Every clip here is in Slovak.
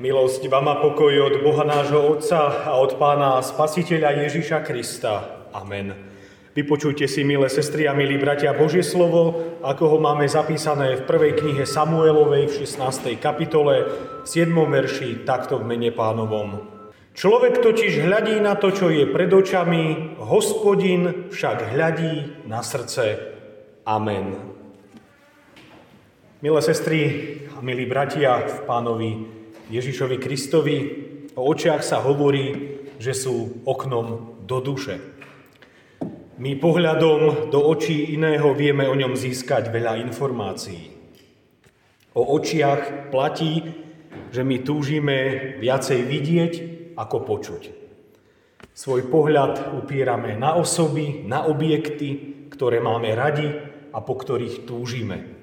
Milosť vám a pokoj od Boha nášho Otca a od Pána Spasiteľa Ježíša Krista. Amen. Vypočujte si, milé sestry a milí bratia, Božie slovo, ako ho máme zapísané v prvej knihe Samuelovej v 16. kapitole, v 7. verši, takto v mene pánovom. Človek totiž hľadí na to, čo je pred očami, hospodin však hľadí na srdce. Amen. Milé sestry a milí bratia v pánovi Ježišovi Kristovi, o očiach sa hovorí, že sú oknom do duše. My pohľadom do očí iného vieme o ňom získať veľa informácií. O očiach platí, že my túžime viacej vidieť ako počuť. Svoj pohľad upierame na osoby, na objekty, ktoré máme radi a po ktorých túžime.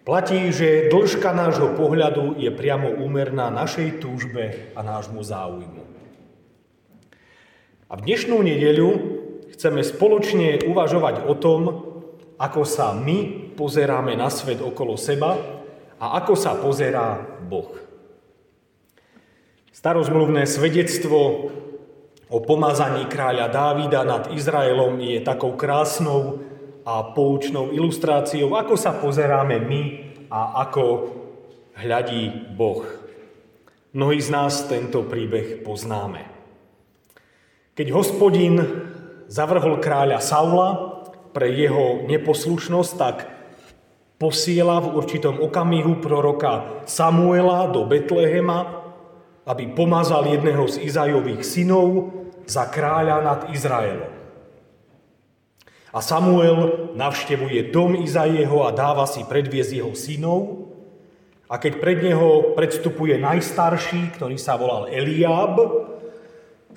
Platí, že dĺžka nášho pohľadu je priamo úmerná našej túžbe a nášmu záujmu. A v dnešnú nedeľu chceme spoločne uvažovať o tom, ako sa my pozeráme na svet okolo seba a ako sa pozerá Boh. Starozmluvné svedectvo o pomazaní kráľa Dávida nad Izraelom je takou krásnou a poučnou ilustráciou, ako sa pozeráme my a ako hľadí Boh. Mnohí z nás tento príbeh poznáme. Keď hospodin zavrhol kráľa Saula pre jeho neposlušnosť, tak posiela v určitom okamihu proroka Samuela do Betlehema, aby pomazal jedného z Izajových synov za kráľa nad Izraelom. A Samuel navštevuje dom Izaieho a dáva si predviesť jeho synov. A keď pred neho predstupuje najstarší, ktorý sa volal Eliáb,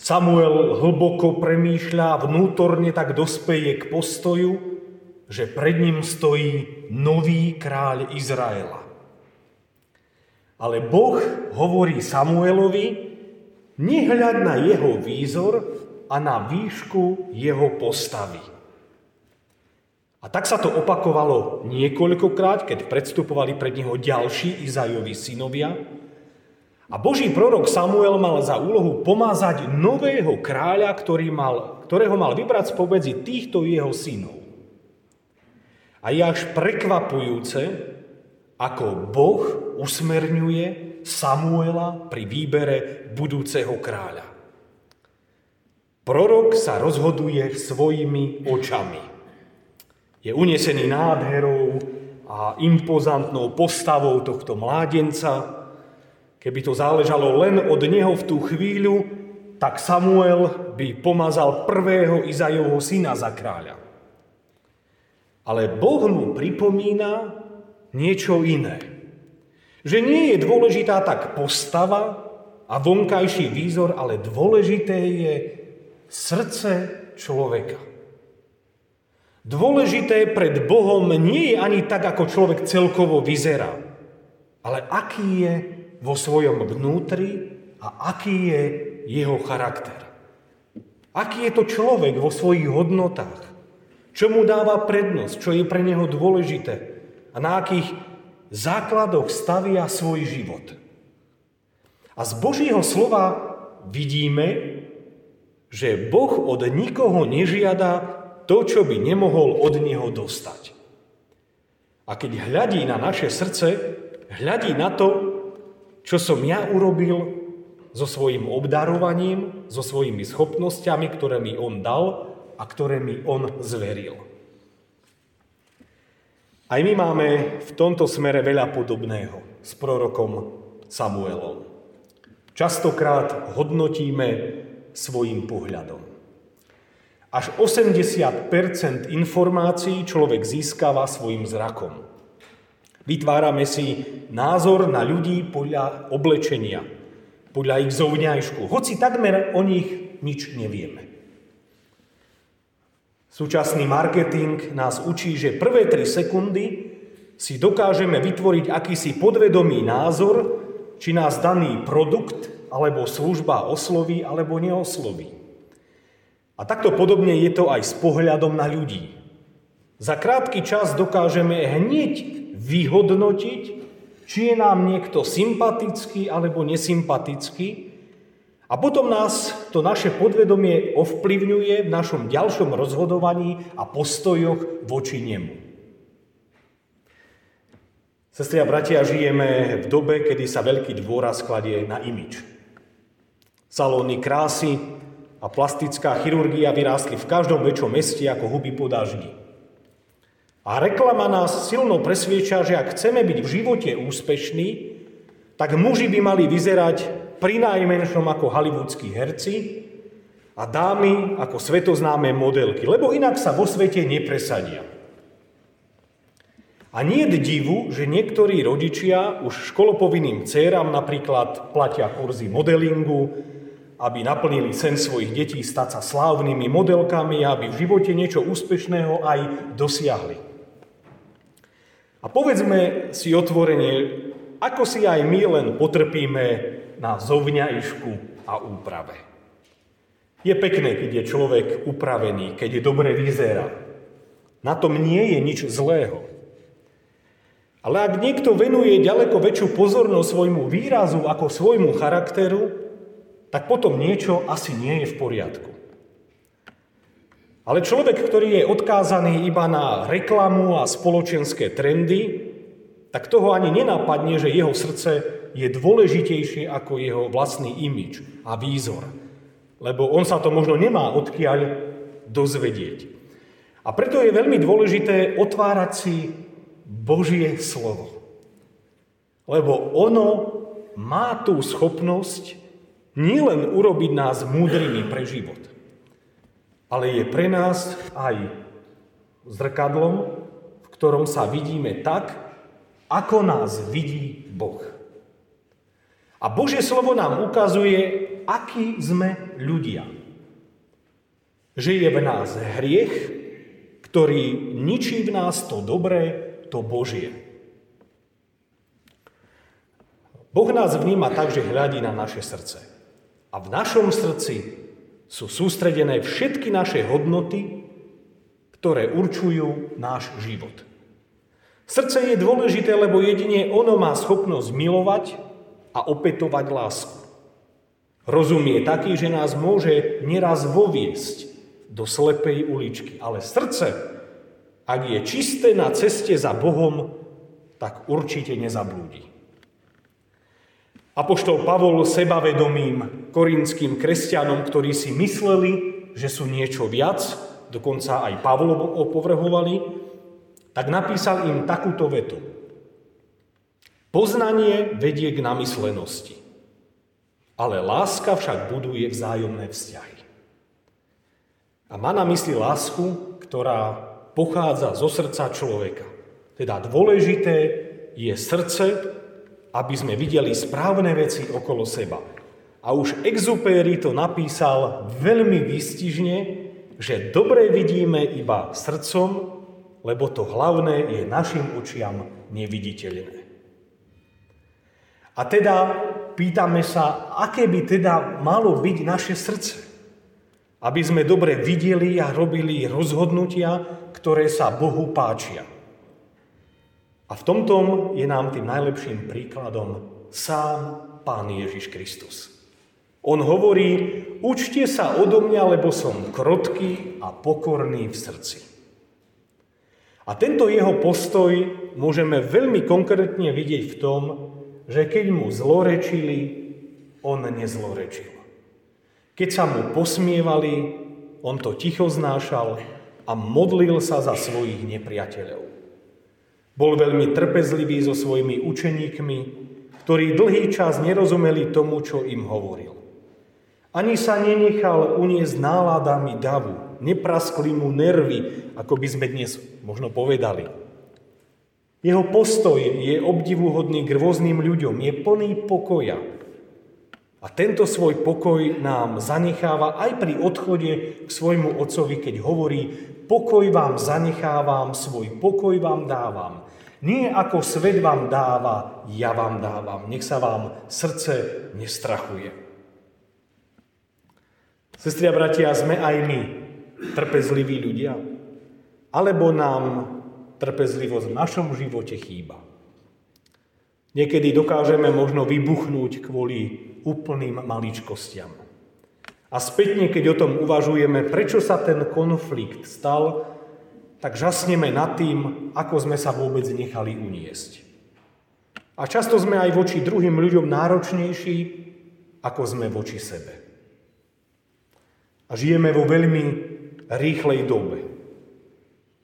Samuel hlboko premýšľa, vnútorne tak dospeje k postoju, že pred ním stojí nový kráľ Izraela. Ale Boh hovorí Samuelovi, nehľad na jeho výzor a na výšku jeho postavy. A tak sa to opakovalo niekoľkokrát, keď predstupovali pred neho ďalší Izajovi synovia. A Boží prorok Samuel mal za úlohu pomázať nového kráľa, ktorý mal, ktorého mal vybrať spomedzi týchto jeho synov. A je až prekvapujúce, ako Boh usmerňuje Samuela pri výbere budúceho kráľa. Prorok sa rozhoduje svojimi očami je unesený nádherou a impozantnou postavou tohto mládenca. Keby to záležalo len od neho v tú chvíľu, tak Samuel by pomazal prvého Izajovho syna za kráľa. Ale Boh mu pripomína niečo iné. Že nie je dôležitá tak postava a vonkajší výzor, ale dôležité je srdce človeka. Dôležité pred Bohom nie je ani tak, ako človek celkovo vyzerá, ale aký je vo svojom vnútri a aký je jeho charakter. Aký je to človek vo svojich hodnotách, čo mu dáva prednosť, čo je pre neho dôležité a na akých základoch stavia svoj život. A z Božího slova vidíme, že Boh od nikoho nežiada to, čo by nemohol od neho dostať. A keď hľadí na naše srdce, hľadí na to, čo som ja urobil so svojím obdarovaním, so svojimi schopnosťami, ktoré mi on dal a ktoré mi on zveril. Aj my máme v tomto smere veľa podobného s prorokom Samuelom. Častokrát hodnotíme svojim pohľadom. Až 80% informácií človek získava svojim zrakom. Vytvárame si názor na ľudí podľa oblečenia, podľa ich zovňajšku, hoci takmer o nich nič nevieme. Súčasný marketing nás učí, že prvé 3 sekundy si dokážeme vytvoriť akýsi podvedomý názor, či nás daný produkt alebo služba osloví alebo neosloví. A takto podobne je to aj s pohľadom na ľudí. Za krátky čas dokážeme hneď vyhodnotiť, či je nám niekto sympatický alebo nesympatický. A potom nás to naše podvedomie ovplyvňuje v našom ďalšom rozhodovaní a postojoch voči nemu. Sestri a bratia, žijeme v dobe, kedy sa veľký dôraz kladie na imič. Salóny krásy a plastická chirurgia vyrástli v každom väčšom meste ako huby po daždi. A reklama nás silno presvieča, že ak chceme byť v živote úspešní, tak muži by mali vyzerať pri najmenšom ako hollywoodskí herci a dámy ako svetoznáme modelky, lebo inak sa vo svete nepresadia. A nie je divu, že niektorí rodičia už školopovinným dcerám napríklad platia kurzy modelingu, aby naplnili sen svojich detí stať sa slávnymi modelkami, aby v živote niečo úspešného aj dosiahli. A povedzme si otvorene, ako si aj my len potrpíme na zovňajšku a úprave. Je pekné, keď je človek upravený, keď je dobre vyzerá. Na tom nie je nič zlého. Ale ak niekto venuje ďaleko väčšiu pozornosť svojmu výrazu ako svojmu charakteru, tak potom niečo asi nie je v poriadku. Ale človek, ktorý je odkázaný iba na reklamu a spoločenské trendy, tak toho ani nenapadne, že jeho srdce je dôležitejšie ako jeho vlastný imič a výzor. Lebo on sa to možno nemá odkiaľ dozvedieť. A preto je veľmi dôležité otvárať si Božie slovo. Lebo ono má tú schopnosť nielen urobiť nás múdrymi pre život, ale je pre nás aj zrkadlom, v ktorom sa vidíme tak, ako nás vidí Boh. A Božie slovo nám ukazuje, akí sme ľudia. Že je v nás hriech, ktorý ničí v nás to dobré, to Božie. Boh nás vníma tak, že hľadí na naše srdce. A v našom srdci sú sústredené všetky naše hodnoty, ktoré určujú náš život. Srdce je dôležité, lebo jedine ono má schopnosť milovať a opetovať lásku. Rozum je taký, že nás môže nieraz voviesť do slepej uličky, ale srdce ak je čisté na ceste za Bohom, tak určite nezablúdi. Apoštol Pavol sebavedomým korinským kresťanom, ktorí si mysleli, že sú niečo viac, dokonca aj Pavlov opovrhovali, tak napísal im takúto vetu. Poznanie vedie k namyslenosti, ale láska však buduje vzájomné vzťahy. A má na mysli lásku, ktorá pochádza zo srdca človeka. Teda dôležité je srdce, aby sme videli správne veci okolo seba. A už Exupéry to napísal veľmi výstižne, že dobre vidíme iba srdcom, lebo to hlavné je našim očiam neviditeľné. A teda pýtame sa, aké by teda malo byť naše srdce? aby sme dobre videli a robili rozhodnutia, ktoré sa Bohu páčia. A v tomto je nám tým najlepším príkladom sám Pán Ježiš Kristus. On hovorí, učte sa odo mňa, lebo som krotký a pokorný v srdci. A tento jeho postoj môžeme veľmi konkrétne vidieť v tom, že keď mu zlorečili, on nezlorečil. Keď sa mu posmievali, on to ticho znášal a modlil sa za svojich nepriateľov. Bol veľmi trpezlivý so svojimi učeníkmi, ktorí dlhý čas nerozumeli tomu, čo im hovoril. Ani sa nenechal uniesť náladami davu, nepraskli mu nervy, ako by sme dnes možno povedali. Jeho postoj je obdivuhodný k rôznym ľuďom, je plný pokoja, a tento svoj pokoj nám zanecháva aj pri odchode k svojmu otcovi, keď hovorí, pokoj vám zanechávam, svoj pokoj vám dávam. Nie ako svet vám dáva, ja vám dávam. Nech sa vám srdce nestrachuje. Sestri a bratia, sme aj my trpezliví ľudia? Alebo nám trpezlivosť v našom živote chýba? Niekedy dokážeme možno vybuchnúť kvôli úplným maličkostiam. A spätne, keď o tom uvažujeme, prečo sa ten konflikt stal, tak žasneme nad tým, ako sme sa vôbec nechali uniesť. A často sme aj voči druhým ľuďom náročnejší, ako sme voči sebe. A žijeme vo veľmi rýchlej dobe.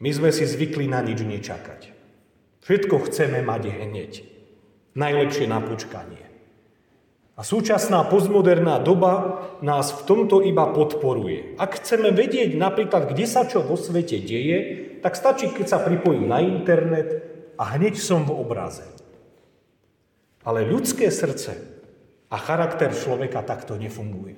My sme si zvykli na nič nečakať. Všetko chceme mať hneď. Najlepšie na počkanie. A súčasná postmoderná doba nás v tomto iba podporuje. Ak chceme vedieť napríklad, kde sa čo vo svete deje, tak stačí, keď sa pripojím na internet a hneď som v obraze. Ale ľudské srdce a charakter človeka takto nefunguje.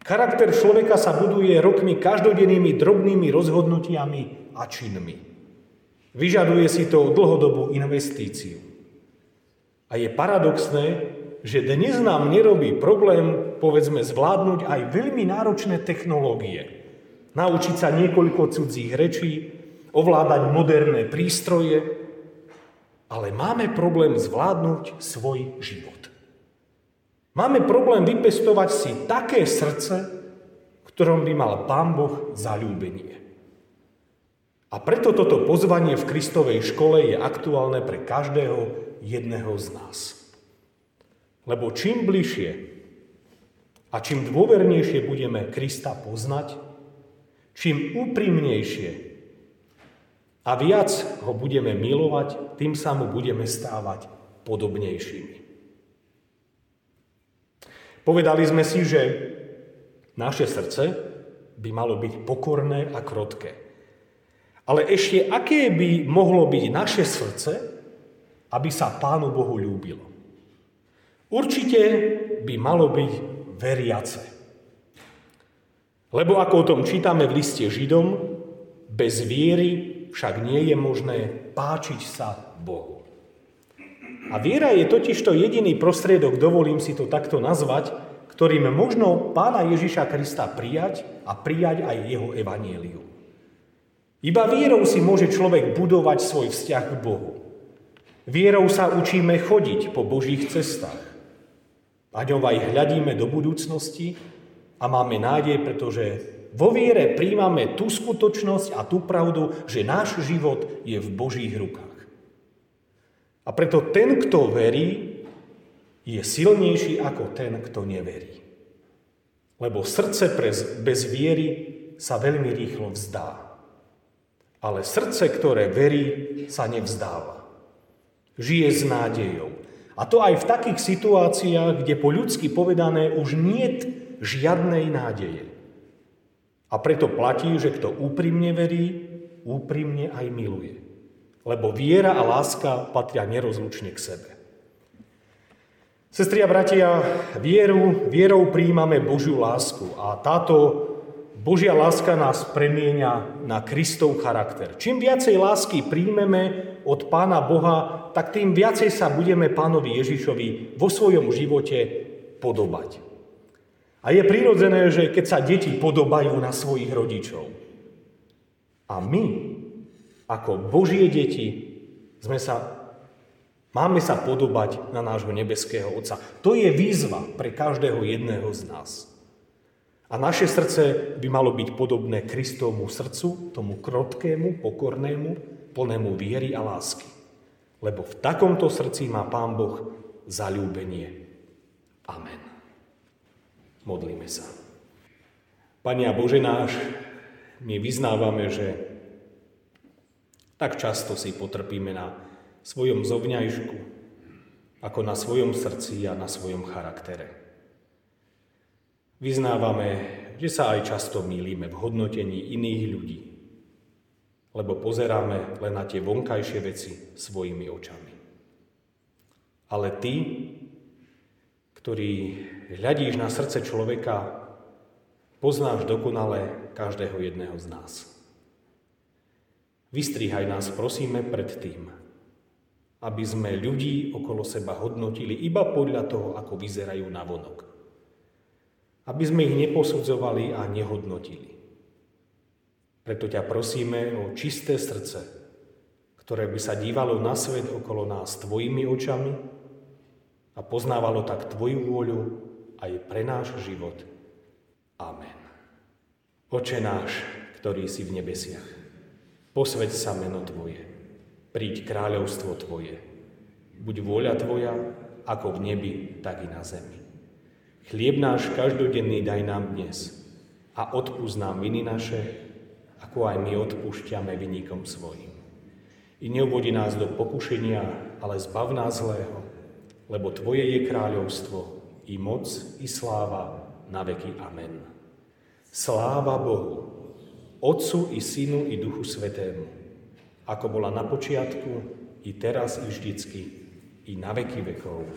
Charakter človeka sa buduje rokmi každodennými drobnými rozhodnutiami a činmi. Vyžaduje si to dlhodobú investíciu. A je paradoxné, že dnes nám nerobí problém, povedzme, zvládnuť aj veľmi náročné technológie. Naučiť sa niekoľko cudzích rečí, ovládať moderné prístroje, ale máme problém zvládnuť svoj život. Máme problém vypestovať si také srdce, ktorom by mal Pán Boh zalúbenie. A preto toto pozvanie v Kristovej škole je aktuálne pre každého jedného z nás. Lebo čím bližšie a čím dôvernejšie budeme Krista poznať, čím úprimnejšie a viac ho budeme milovať, tým sa mu budeme stávať podobnejšími. Povedali sme si, že naše srdce by malo byť pokorné a krotké. Ale ešte aké by mohlo byť naše srdce, aby sa Pánu Bohu ľúbilo? Určite by malo byť veriace. Lebo ako o tom čítame v liste Židom, bez viery však nie je možné páčiť sa Bohu. A viera je totižto jediný prostriedok, dovolím si to takto nazvať, ktorým možno pána Ježiša Krista prijať a prijať aj jeho evanieliu. Iba vierou si môže človek budovať svoj vzťah k Bohu. Vierou sa učíme chodiť po Božích cestách. A ňou aj hľadíme do budúcnosti a máme nádej, pretože vo viere príjmame tú skutočnosť a tú pravdu, že náš život je v Božích rukách. A preto ten, kto verí, je silnejší ako ten, kto neverí. Lebo srdce bez viery sa veľmi rýchlo vzdá. Ale srdce, ktoré verí, sa nevzdáva. Žije s nádejou. A to aj v takých situáciách, kde po ľudsky povedané už nie žiadnej nádeje. A preto platí, že kto úprimne verí, úprimne aj miluje. Lebo viera a láska patria nerozlučne k sebe. Sestri a bratia, vieru, vierou príjmame Božiu lásku a táto Božia láska nás premieňa na Kristov charakter. Čím viacej lásky príjmeme od Pána Boha, tak tým viacej sa budeme Pánovi Ježišovi vo svojom živote podobať. A je prirodzené, že keď sa deti podobajú na svojich rodičov. A my, ako Božie deti, sme sa, máme sa podobať na nášho nebeského Otca. To je výzva pre každého jedného z nás. A naše srdce by malo byť podobné Kristovmu srdcu, tomu krotkému, pokornému, plnému viery a lásky. Lebo v takomto srdci má Pán Boh zalúbenie. Amen. Modlíme sa. Pani a Bože náš, my vyznávame, že tak často si potrpíme na svojom zovňajšku, ako na svojom srdci a na svojom charaktere. Vyznávame, že sa aj často mýlime v hodnotení iných ľudí, lebo pozeráme len na tie vonkajšie veci svojimi očami. Ale ty, ktorý hľadíš na srdce človeka, poznáš dokonale každého jedného z nás. Vystrihaj nás, prosíme, pred tým, aby sme ľudí okolo seba hodnotili iba podľa toho, ako vyzerajú na vonok aby sme ich neposudzovali a nehodnotili. Preto ťa prosíme o čisté srdce, ktoré by sa dívalo na svet okolo nás tvojimi očami a poznávalo tak tvoju vôľu aj pre náš život. Amen. Oče náš, ktorý si v nebesiach, posveď sa meno Tvoje, príď kráľovstvo Tvoje, buď vôľa Tvoja, ako v nebi, tak i na zemi. Chlieb náš každodenný daj nám dnes a odpúsť nám viny naše, ako aj my odpúšťame vynikom svojim. I neuvodi nás do pokušenia, ale zbav nás zlého, lebo Tvoje je kráľovstvo, i moc, i sláva, na veky. Amen. Sláva Bohu, Otcu i Synu i Duchu Svetému, ako bola na počiatku, i teraz, i vždycky, i na veky vekov.